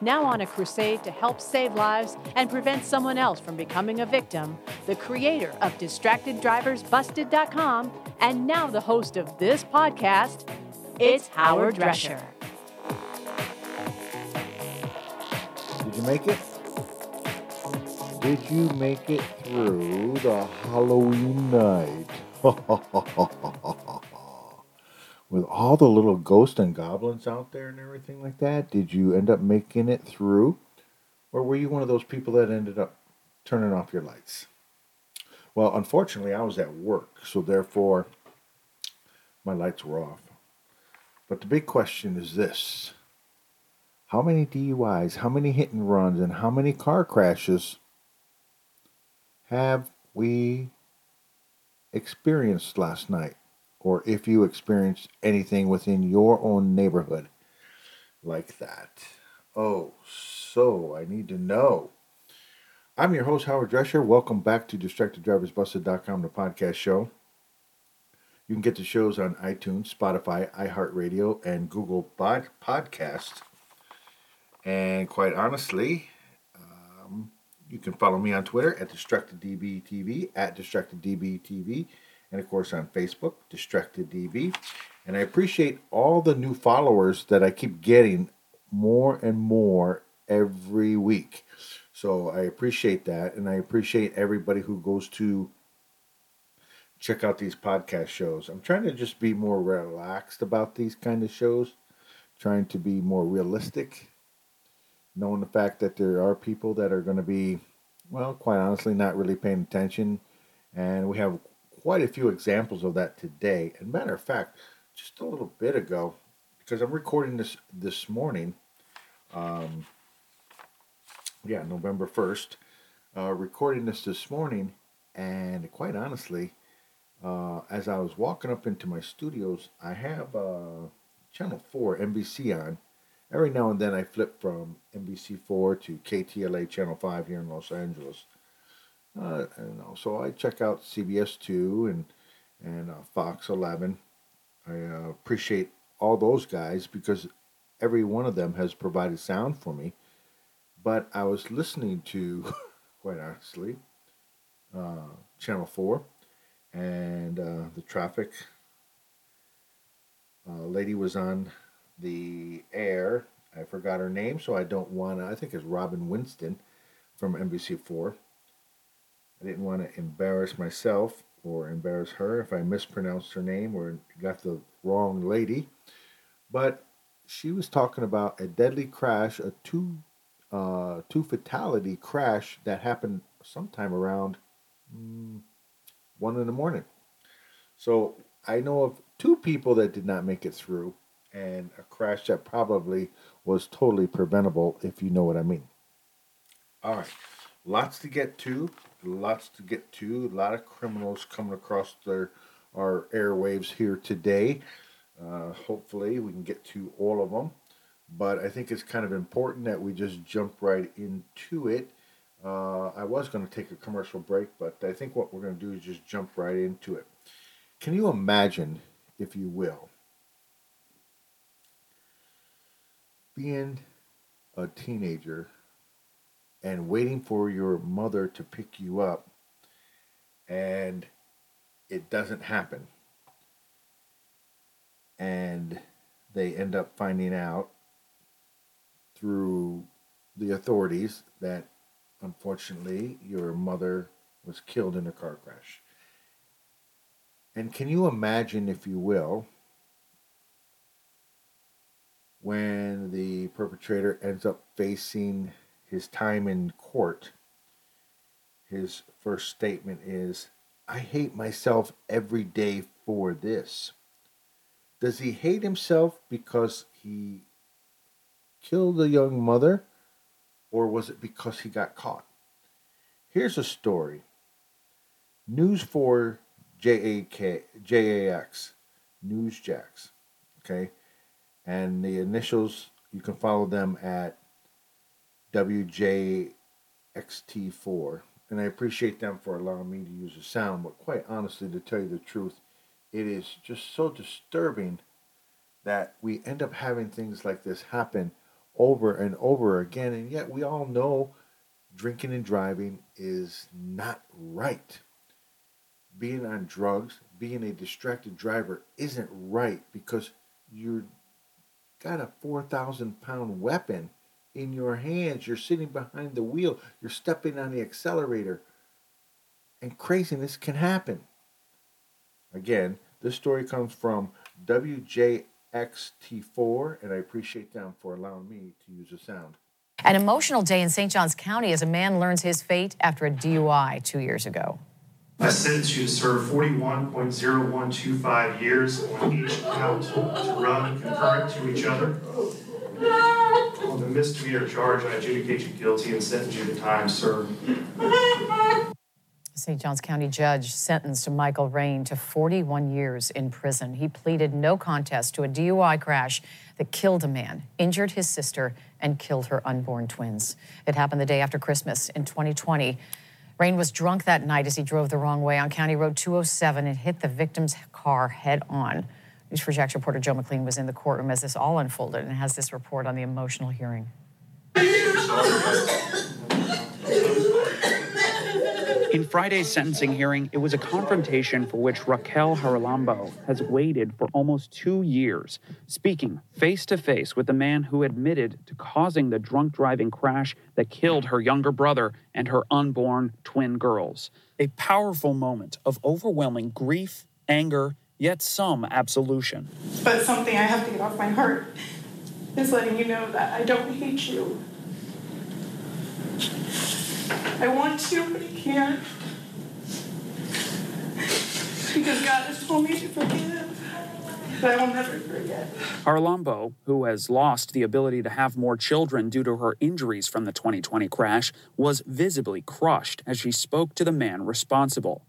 Now on a crusade to help save lives and prevent someone else from becoming a victim, the creator of DistractedDriversBusted.com and now the host of this podcast, it's Howard Drescher. Did you make it? Did you make it through the Halloween night? With all the little ghosts and goblins out there and everything like that, did you end up making it through? Or were you one of those people that ended up turning off your lights? Well, unfortunately, I was at work, so therefore my lights were off. But the big question is this how many DUIs, how many hit and runs, and how many car crashes have we experienced last night? Or if you experienced anything within your own neighborhood like that. Oh, so I need to know. I'm your host, Howard Drescher. Welcome back to DistractedDriversBusted.com, the podcast show. You can get the shows on iTunes, Spotify, iHeartRadio, and Google Pod- Podcasts. And quite honestly, um, you can follow me on Twitter at DistractedDBTV, at DistractedDBTV, and of course on Facebook, DistractedDB. And I appreciate all the new followers that I keep getting more and more every week. So I appreciate that. And I appreciate everybody who goes to check out these podcast shows. I'm trying to just be more relaxed about these kind of shows, trying to be more realistic knowing the fact that there are people that are going to be, well, quite honestly, not really paying attention. And we have quite a few examples of that today. And matter of fact, just a little bit ago, because I'm recording this this morning, um, yeah, November 1st, uh, recording this this morning. And quite honestly, uh, as I was walking up into my studios, I have uh, Channel 4 NBC on every now and then I flip from NBC4 to KTLA Channel 5 here in Los Angeles. Uh, I. So I check out CBS 2 and, and uh, Fox 11. I uh, appreciate all those guys because every one of them has provided sound for me. But I was listening to, quite honestly, uh, Channel 4 and uh, the traffic uh, lady was on the air. I forgot her name, so I don't want to. I think it's Robin Winston from NBC4. I didn't want to embarrass myself or embarrass her if I mispronounced her name or got the wrong lady. But she was talking about a deadly crash, a two uh, two fatality crash that happened sometime around mm, one in the morning. So I know of two people that did not make it through and a crash that probably was totally preventable, if you know what I mean. All right, lots to get to, lots to get to. A lot of criminals coming across their our airwaves here today. Uh, hopefully, we can get to all of them. But I think it's kind of important that we just jump right into it. Uh, I was going to take a commercial break, but I think what we're going to do is just jump right into it. Can you imagine, if you will, being a teenager and waiting for your mother to pick you up and it doesn't happen. And they end up finding out through the authorities that unfortunately your mother was killed in a car crash. And can you imagine, if you will, when the perpetrator ends up facing his time in court? His first statement is, I hate myself every day for this. Does he hate himself because he killed a young mother, or was it because he got caught? Here's a story. News 4 JAK, JAX. Okay. And the initials, you can follow them at WJXT4. And I appreciate them for allowing me to use the sound, but quite honestly, to tell you the truth, it is just so disturbing that we end up having things like this happen over and over again. And yet we all know drinking and driving is not right. Being on drugs, being a distracted driver isn't right because you've got a 4,000 pound weapon in your hands. You're sitting behind the wheel. You're stepping on the accelerator. And craziness can happen. Again, this story comes from WJXT4, and I appreciate them for allowing me to use the sound. An emotional day in St. Johns County as a man learns his fate after a DUI two years ago. I sentence you to serve 41.0125 years on each count to run concurrent to each other. Misdemeanor charge, I adjudicate you guilty and sentence you to time served. St. Johns County judge sentenced Michael Rain to 41 years in prison. He pleaded no contest to a DUI crash that killed a man, injured his sister, and killed her unborn twins. It happened the day after Christmas in 2020. Rain was drunk that night as he drove the wrong way on County Road 207 and hit the victim's car head on. News4JAX reporter Joe McLean was in the courtroom as this all unfolded and has this report on the emotional hearing. In Friday's sentencing hearing, it was a confrontation for which Raquel Harlambo has waited for almost two years, speaking face to face with the man who admitted to causing the drunk driving crash that killed her younger brother and her unborn twin girls. A powerful moment of overwhelming grief, anger, yet some absolution. But something I have to get off my heart is letting you know that I don't hate you. I want to, but I can't. Because God has told me to forgive, but I will never forget. Harlambo, who has lost the ability to have more children due to her injuries from the 2020 crash, was visibly crushed as she spoke to the man responsible.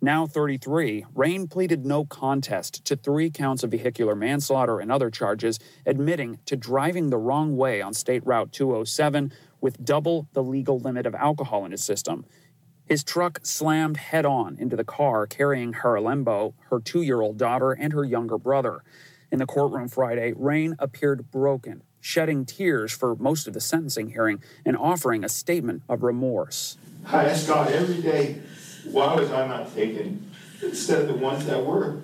Now 33, Rain pleaded no contest to three counts of vehicular manslaughter and other charges, admitting to driving the wrong way on State Route 207 with double the legal limit of alcohol in his system. His truck slammed head on into the car carrying Harlambo, her two year old daughter, and her younger brother. In the courtroom Friday, Rain appeared broken, shedding tears for most of the sentencing hearing and offering a statement of remorse. I ask God every day, why was I not taken instead of the ones that were?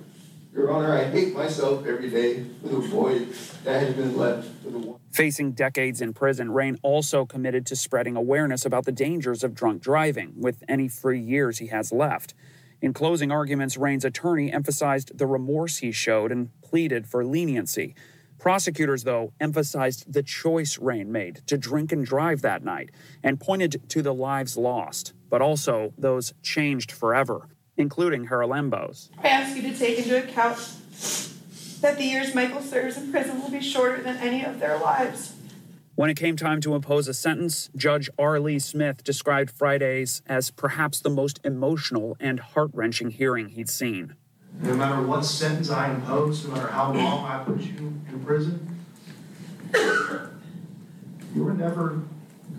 Your Honor, I hate myself every day for the void that has been left for the one. Facing decades in prison, Rain also committed to spreading awareness about the dangers of drunk driving with any free years he has left. In closing arguments, Rain's attorney emphasized the remorse he showed and pleaded for leniency. Prosecutors, though, emphasized the choice Rain made to drink and drive that night and pointed to the lives lost, but also those changed forever, including Harlambo's. I ask you to take into account that the years Michael serves in prison will be shorter than any of their lives. When it came time to impose a sentence, Judge R. Lee Smith described Fridays as perhaps the most emotional and heart wrenching hearing he'd seen. No matter what sentence I impose, no matter how long I put you in prison, you are never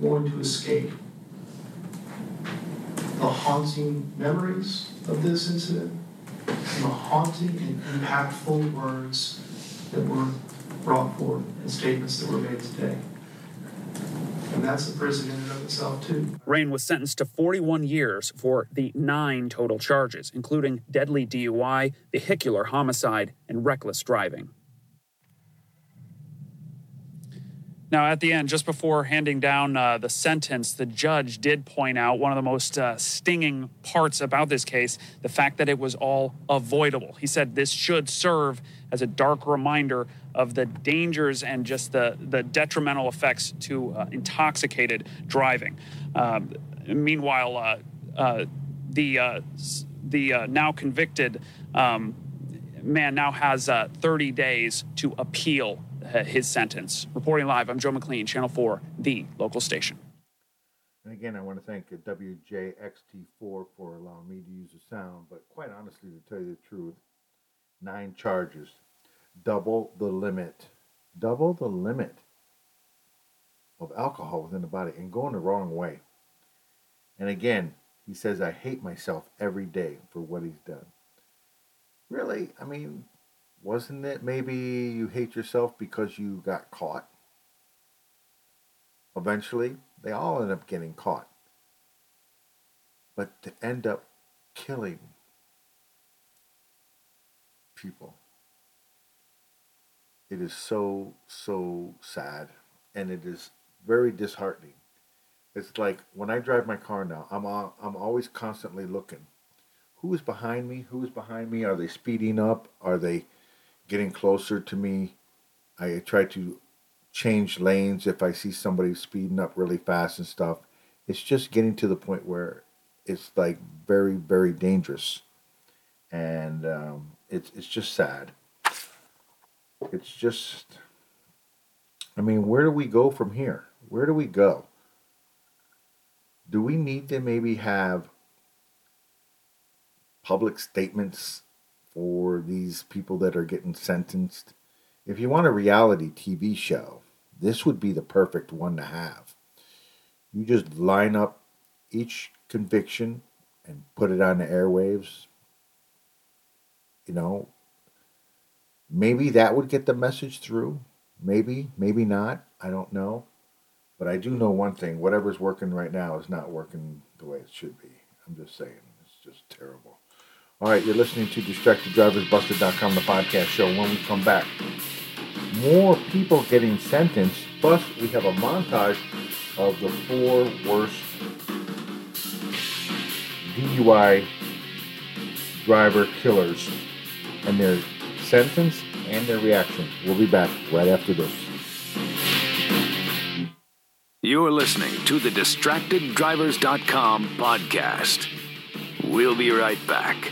going to escape the haunting memories of this incident and the haunting and impactful words that were brought forth and statements that were made today. And that's the prison in and of itself, too. Rain was sentenced to 41 years for the nine total charges, including deadly DUI, vehicular homicide, and reckless driving. Now, at the end, just before handing down uh, the sentence, the judge did point out one of the most uh, stinging parts about this case the fact that it was all avoidable. He said this should serve as a dark reminder of the dangers and just the, the detrimental effects to uh, intoxicated driving. Um, meanwhile, uh, uh, the, uh, the now convicted um, man now has 30 days to appeal Uh, his sentence. Reporting live, I'm Joe McLean, Channel 4, the local station. And again, I want to thank uh, WJXT4 for allowing me to use the sound. But quite honestly, to tell you the truth, nine charges, double the limit, double the limit of alcohol within the body and going the wrong way. And again, he says, I hate myself every day for what he's done. Really? I mean, wasn't it maybe you hate yourself because you got caught? Eventually, they all end up getting caught. But to end up killing people, it is so, so sad. And it is very disheartening. It's like when I drive my car now, I'm, I'm always constantly looking. Who is behind me? Who is behind me? Are they speeding up? Are they getting closer to me. I try to change lanes if I see somebody speeding up really fast and stuff. It's just getting to the point where it's like very, very dangerous, and um, it's it's just sad. It's just, I mean, where do we go from here? Where do we go? Do we need to maybe have public statements for these people that are getting sentenced. If you want a reality TV show, this would be the perfect one to have. You just line up each conviction and put it on the airwaves. You know, maybe that would get the message through. Maybe, maybe not. I don't know. But I do know one thing whatever's working right now is not working the way it should be. I'm just saying. It's just terrible. All right, you're listening to DistractedDriversBusted.com, the podcast show. When we come back, more people getting sentenced. Plus, we have a montage of the four worst DUI driver killers and their sentence and their reaction. We'll be back right after this. You're listening to the DistractedDrivers.com podcast. We'll be right back.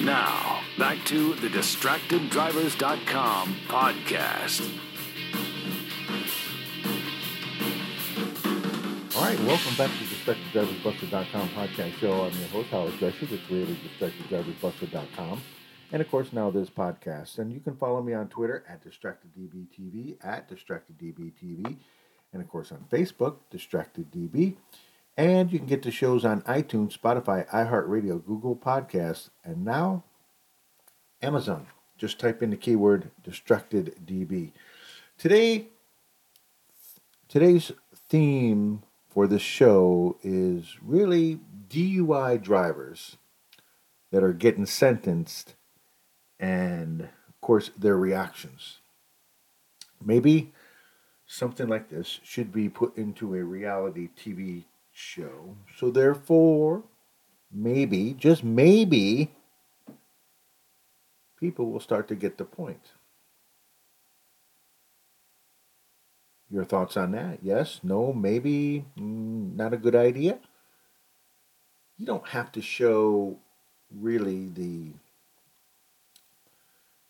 Now, back to the DistractedDrivers.com podcast. All right, welcome back to the DistractedDriversBusted.com podcast show. I'm your host, Howard Drescher, the creator of DistractedDriversBusted.com. And of course, now this podcast. And you can follow me on Twitter at DistractedDBTV, at DistractedDBTV, and of course on Facebook, DistractedDB. And you can get the shows on iTunes, Spotify, iHeartRadio, Google Podcasts, and now Amazon. Just type in the keyword distracted DB. Today, today's theme for this show is really DUI drivers that are getting sentenced and, of course, their reactions. Maybe something like this should be put into a reality TV show. So, therefore, maybe, just maybe, people will start to get the point. Your thoughts on that? Yes, no, maybe, mm, not a good idea? You don't have to show really the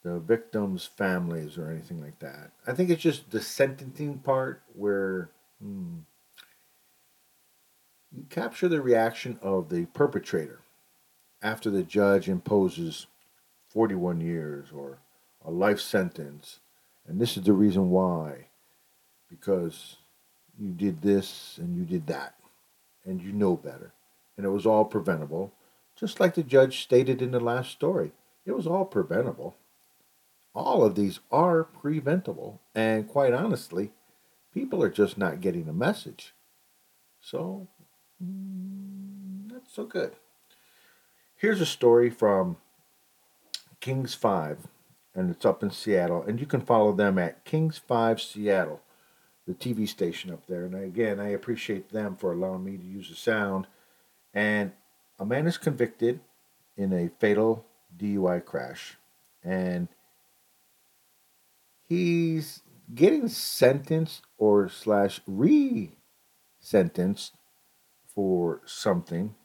the victims' families or anything like that. I think it's just the sentencing part where hmm, capture the reaction of the perpetrator after the judge imposes 41 years or a life sentence. And this is the reason why. Because you did this and you did that. And you know better. And it was all preventable. Just like the judge stated in the last story. It was all preventable. All of these are preventable. And quite honestly, people are just not getting the message. So, Mm, not so good. Here's a story from Kings 5, and it's up in Seattle. And you can follow them at Kings 5 Seattle, the TV station up there. And again, I appreciate them for allowing me to use the sound. And a man is convicted in a fatal DUI crash. And he's getting sentenced or slash re-sentenced for something.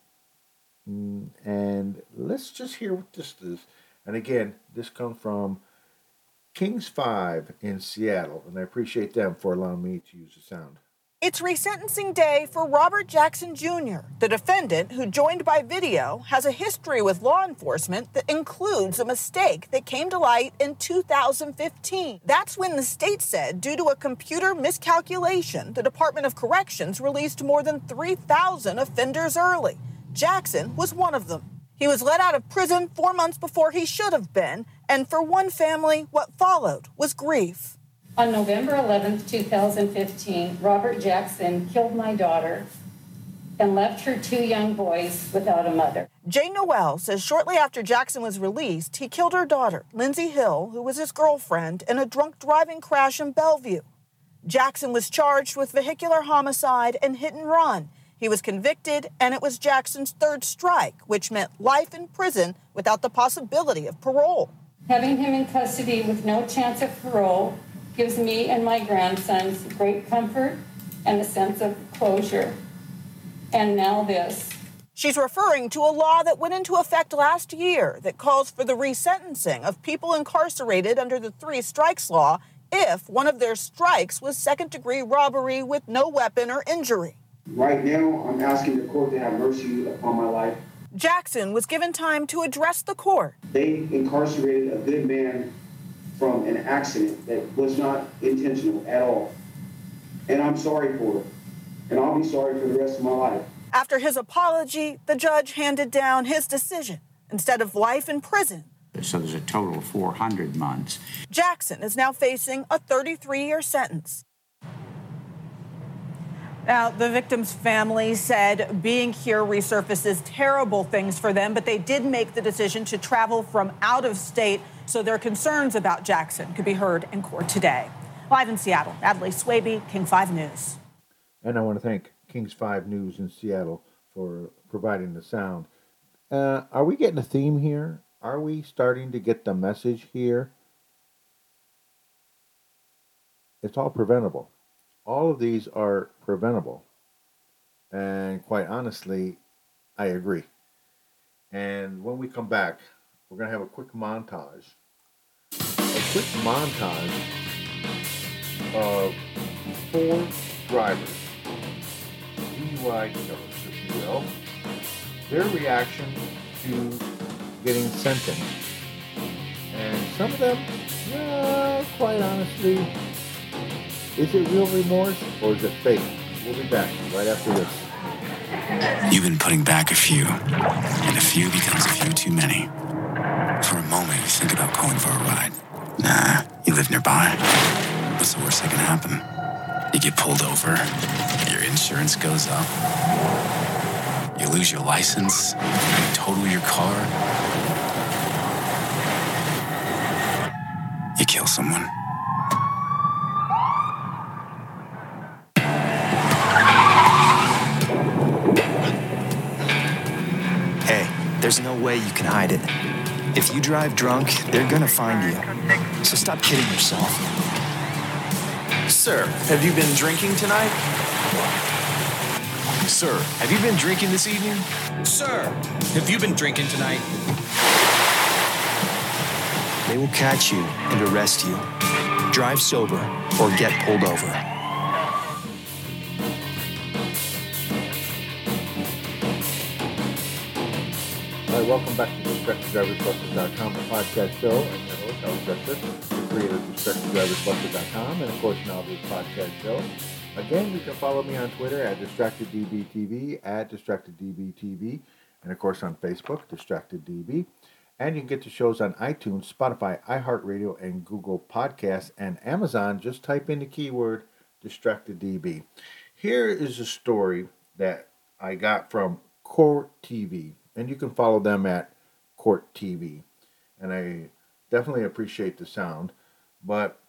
Mm, And let's just hear what this is. And again, this comes from Kings 5 in Seattle, and I appreciate them for allowing me to use the sound. It's resentencing day for Robert Jackson Jr., the defendant who joined by video has a history with law enforcement that includes a mistake that came to light in 2015. That's when the state said, due to a computer miscalculation, the Department of Corrections released more than 3,000 offenders early. Jackson was one of them. He was let out of prison four months before he should have been, and for one family, what followed was grief. On November 11th, 2015, Robert Jackson killed my daughter and left her two young boys without a mother. Jane Noel says shortly after Jackson was released, he killed her daughter, Lindsay Hill, who was his girlfriend, in a drunk driving crash in Bellevue. Jackson was charged with vehicular homicide and hit and run. He was convicted, and it was Jackson's third strike, which meant life in prison without the possibility of parole. Having him in custody with no chance of parole gives me and my grandsons great comfort and a sense of closure. And now this. She's referring to a law that went into effect last year that calls for the resentencing of people incarcerated under the three strikes law if one of their strikes was second degree robbery with no weapon or injury. Right now, I'm asking the court to have mercy upon my life. Jackson was given time to address the court. They incarcerated a good man from an accident that was not intentional at all. And I'm sorry for it. And I'll be sorry for the rest of my life. After his apology, the judge handed down his decision. Instead of life in prison, So there's a total of 400 months. Jackson is now facing a 33 year sentence. Now, the victim's family said being here resurfaces terrible things for them, but they did make the decision to travel from out of state, so their concerns about Jackson could be heard in court today. Live in Seattle, Natalie Swaby, King 5 News. And I want to thank Kings 5 News in Seattle for providing the sound. Uh, are we getting a theme here? Are we starting to get the message here? It's all preventable. All of these are preventable. And quite honestly, I agree. And when we come back, we're going to have a quick montage. Quick montage of four drivers, DUI killers, if you will, their reaction to getting sentenced. And some of them, yeah, quite honestly, is it real remorse or is it fake? We'll be back right after this. You've been putting back a few, and a few becomes a few too many. For a moment, you think about going for a ride. Nah, you live nearby. What's the worst that can happen? You get pulled over, your insurance goes up, you lose your license, you total your car, you kill someone. Hey, there's no way you can hide it. If you drive drunk, they're gonna find you. So stop kidding yourself. Sir, have you been drinking tonight? Sir, have you been drinking this evening? Sir, have you been drinking tonight? They will catch you and arrest you. Drive sober or get pulled over. Welcome back to DistractedDriversBusted.com, the podcast show. Howard Justice, the creator of DistractedDriversBusted.com, and of course now this podcast show. Again, you can follow me on Twitter at DistractedDBTV, at DistractedDBTV, and of course on Facebook, DistractedDB. And you can get the shows on iTunes, Spotify, iHeartRadio, and Google Podcasts, and Amazon. Just type in the keyword DistractedDB. Here is a story that I got from Court TV, and you can follow them at Court TV. And I definitely appreciate the sound, but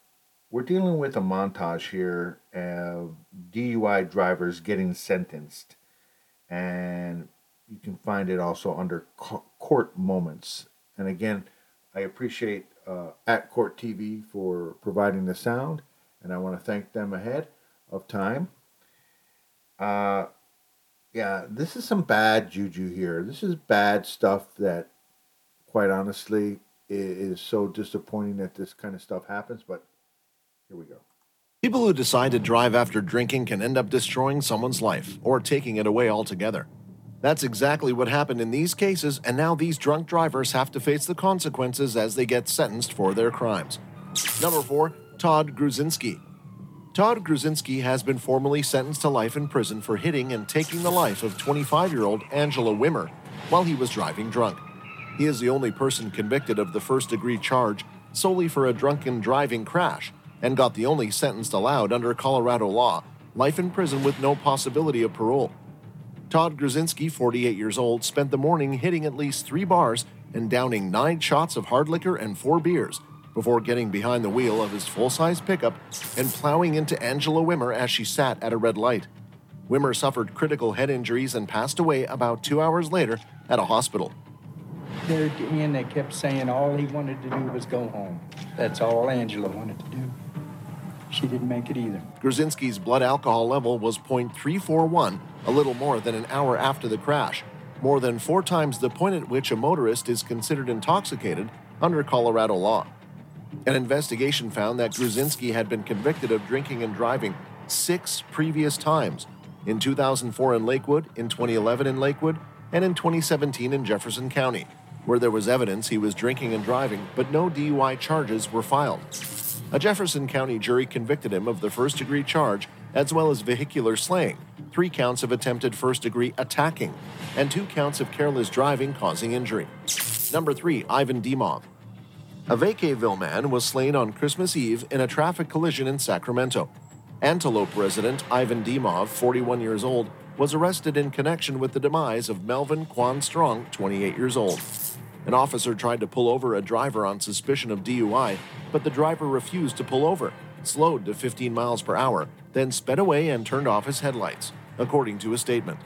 we're dealing with a montage here of DUI drivers getting sentenced, and you can find it also under Court Moments. And again, I appreciate uh, at Court TV for providing the sound, and I want to thank them ahead of time. Uh, yeah, this is some bad juju here. This is bad stuff that, quite honestly, i- is so disappointing that this kind of stuff happens. But here we go. People who decide to drive after drinking can end up destroying someone's life or taking it away altogether. That's exactly what happened in these cases, and now these drunk drivers have to face the consequences as they get sentenced for their crimes. Number four, Todd Gruzinski. Todd Gruzinski has been formally sentenced to life in prison for hitting and taking the life of 25 year old Angela Wimmer while he was driving drunk. He is the only person convicted of the first degree charge solely for a drunken driving crash and got the only sentence allowed under Colorado law life in prison with no possibility of parole. Todd Gruzinski, 48 years old, spent the morning hitting at least three bars and downing nine shots of hard liquor and four beers before getting behind the wheel of his full size pickup and plowing into Angela Wimmer as she sat at a red light. Wimmer suffered critical head injuries and passed away about two hours later at a hospital. There at the end, they kept saying all he wanted to do was go home. That's all Angela wanted to do. She didn't make it either. Gruzinski's blood alcohol level was 0.341, a little more than an hour after the crash, more than four times the point at which a motorist is considered intoxicated under Colorado law. An investigation found that Gruzinski had been convicted of drinking and driving six previous times in 2004 in Lakewood, in 2011 in Lakewood, and in 2017 in Jefferson County, where there was evidence he was drinking and driving, but no DUI charges were filed. A Jefferson County jury convicted him of the first degree charge, as well as vehicular slaying, three counts of attempted first degree attacking, and two counts of careless driving causing injury. Number three, Ivan Dimov. A Vacaville man was slain on Christmas Eve in a traffic collision in Sacramento. Antelope resident Ivan Dimov, 41 years old, was arrested in connection with the demise of Melvin Quan Strong, 28 years old. An officer tried to pull over a driver on suspicion of DUI, but the driver refused to pull over, slowed to 15 miles per hour, then sped away and turned off his headlights, according to a statement.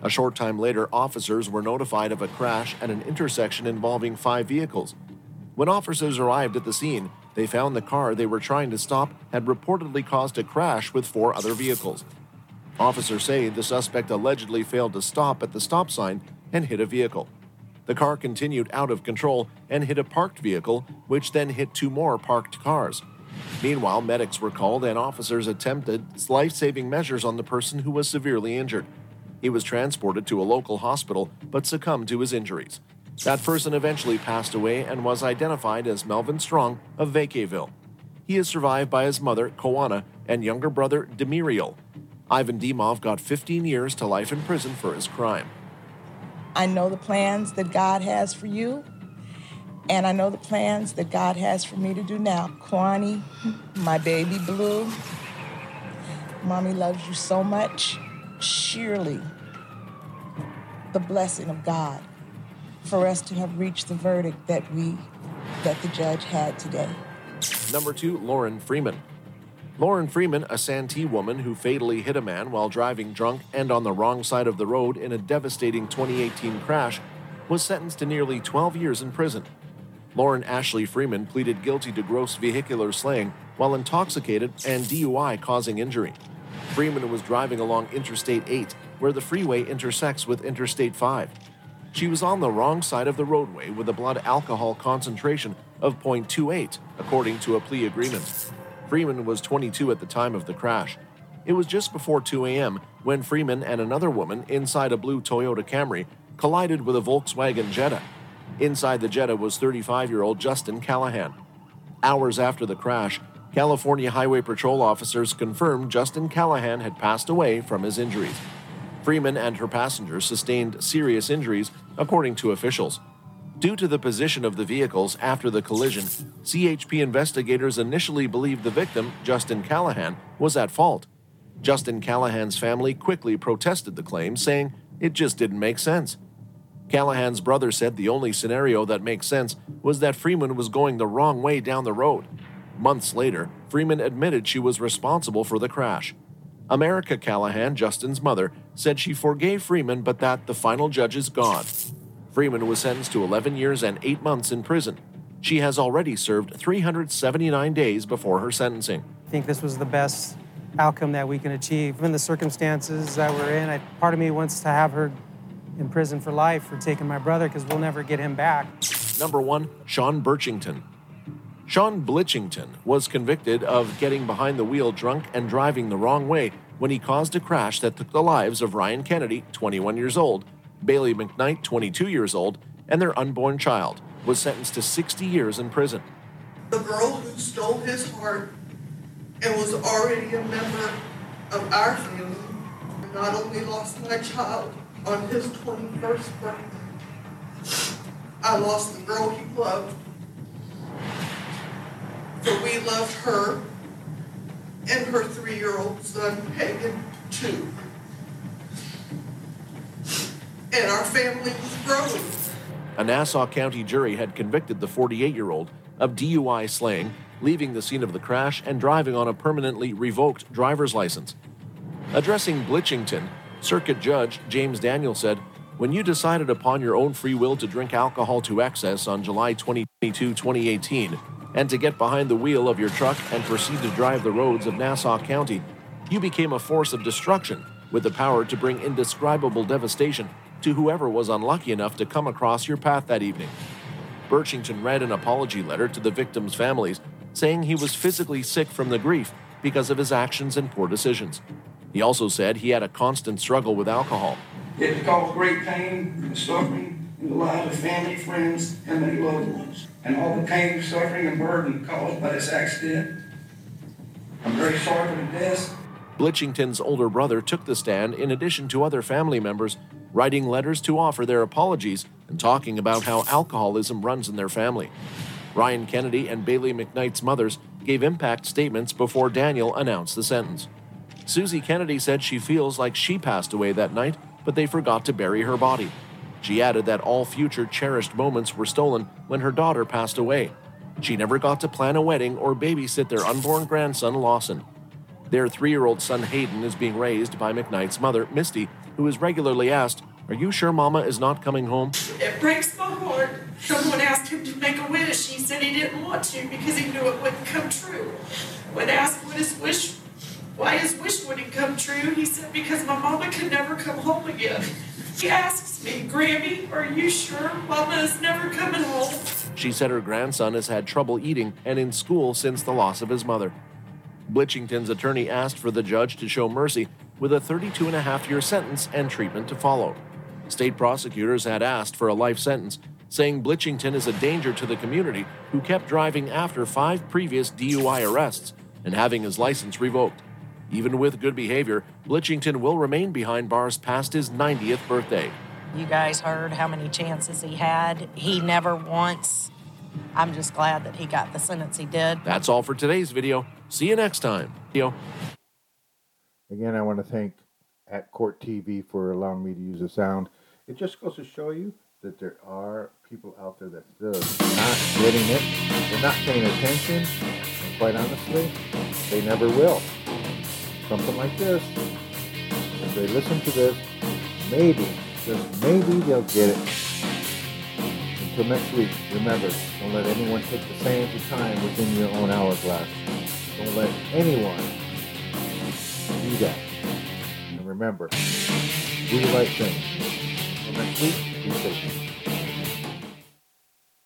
A short time later, officers were notified of a crash at an intersection involving five vehicles. When officers arrived at the scene, they found the car they were trying to stop had reportedly caused a crash with four other vehicles. Officers say the suspect allegedly failed to stop at the stop sign and hit a vehicle. The car continued out of control and hit a parked vehicle, which then hit two more parked cars. Meanwhile, medics were called and officers attempted life saving measures on the person who was severely injured. He was transported to a local hospital but succumbed to his injuries. That person eventually passed away and was identified as Melvin Strong of Vacaville. He is survived by his mother, Koana, and younger brother, Demiriel. Ivan Dimov got 15 years to life in prison for his crime. I know the plans that God has for you, and I know the plans that God has for me to do now. Kwani, my baby blue, mommy loves you so much. Surely, the blessing of God for us to have reached the verdict that we, that the judge had today. Number two, Lauren Freeman. Lauren Freeman, a Santee woman who fatally hit a man while driving drunk and on the wrong side of the road in a devastating 2018 crash, was sentenced to nearly 12 years in prison. Lauren Ashley Freeman pleaded guilty to gross vehicular slaying while intoxicated and DUI causing injury. Freeman was driving along Interstate 8, where the freeway intersects with Interstate 5. She was on the wrong side of the roadway with a blood alcohol concentration of 0.28, according to a plea agreement. Freeman was 22 at the time of the crash. It was just before 2 a.m. when Freeman and another woman inside a blue Toyota Camry collided with a Volkswagen Jetta. Inside the Jetta was 35 year old Justin Callahan. Hours after the crash, California Highway Patrol officers confirmed Justin Callahan had passed away from his injuries. Freeman and her passenger sustained serious injuries, according to officials. Due to the position of the vehicles after the collision, CHP investigators initially believed the victim, Justin Callahan, was at fault. Justin Callahan's family quickly protested the claim, saying it just didn't make sense. Callahan's brother said the only scenario that makes sense was that Freeman was going the wrong way down the road. Months later, Freeman admitted she was responsible for the crash. America Callahan, Justin's mother, said she forgave Freeman but that the final judge is God. Freeman was sentenced to 11 years and 8 months in prison. She has already served 379 days before her sentencing. I think this was the best outcome that we can achieve. Given the circumstances that we're in, I, part of me wants to have her in prison for life for taking my brother because we'll never get him back. Number one, Sean Blitchington. Sean Blitchington was convicted of getting behind the wheel drunk and driving the wrong way when he caused a crash that took the lives of Ryan Kennedy, 21 years old, Bailey McKnight, 22 years old, and their unborn child, was sentenced to 60 years in prison. The girl who stole his heart and was already a member of our family not only lost my child on his 21st birthday, I lost the girl he loved. For we loved her and her three year old son, Pagan, too. And our family was growing. A Nassau County jury had convicted the 48 year old of DUI slaying, leaving the scene of the crash, and driving on a permanently revoked driver's license. Addressing Blitchington, Circuit Judge James Daniel said, When you decided upon your own free will to drink alcohol to excess on July 22, 2018, and to get behind the wheel of your truck and proceed to drive the roads of Nassau County, you became a force of destruction with the power to bring indescribable devastation to whoever was unlucky enough to come across your path that evening. Blitchington read an apology letter to the victims' families, saying he was physically sick from the grief because of his actions and poor decisions. He also said he had a constant struggle with alcohol. It caused great pain and suffering in the lives of family, friends, and many loved ones. And all the pain, suffering, and burden caused by this accident. I'm very sorry for the deaths. Blitchington's older brother took the stand in addition to other family members, writing letters to offer their apologies and talking about how alcoholism runs in their family. Ryan Kennedy and Bailey McKnight's mothers gave impact statements before Daniel announced the sentence. Susie Kennedy said she feels like she passed away that night, but they forgot to bury her body. She added that all future cherished moments were stolen when her daughter passed away. She never got to plan a wedding or babysit their unborn grandson, Lawson. Their three year old son, Hayden, is being raised by McKnight's mother, Misty, who is regularly asked, Are you sure Mama is not coming home? It breaks my heart. Someone asked him to make a wish. He said he didn't want to because he knew it wouldn't come true. When asked what his wish, why his wish wouldn't come true, he said because my mama could never come home again. He asks me, Grammy, are you sure Mama is never coming home? She said her grandson has had trouble eating and in school since the loss of his mother. Blitchington's attorney asked for the judge to show mercy with a 32 and a half year sentence and treatment to follow. State prosecutors had asked for a life sentence, saying Blitchington is a danger to the community who kept driving after five previous DUI arrests and having his license revoked. Even with good behavior, Blitchington will remain behind bars past his 90th birthday. You guys heard how many chances he had. He never once. I'm just glad that he got the sentence he did. That's all for today's video. See you next time. Video. Again, I want to thank at Court TV for allowing me to use the sound. It just goes to show you that there are people out there that still not getting it. They're not paying attention. And quite honestly, they never will. Something like this. If they listen to this, maybe, just maybe they'll get it. Until next week, remember, don't let anyone take the sands of time within your own hourglass. Don't let anyone do that. And remember, do the right thing. Until next week, be safe.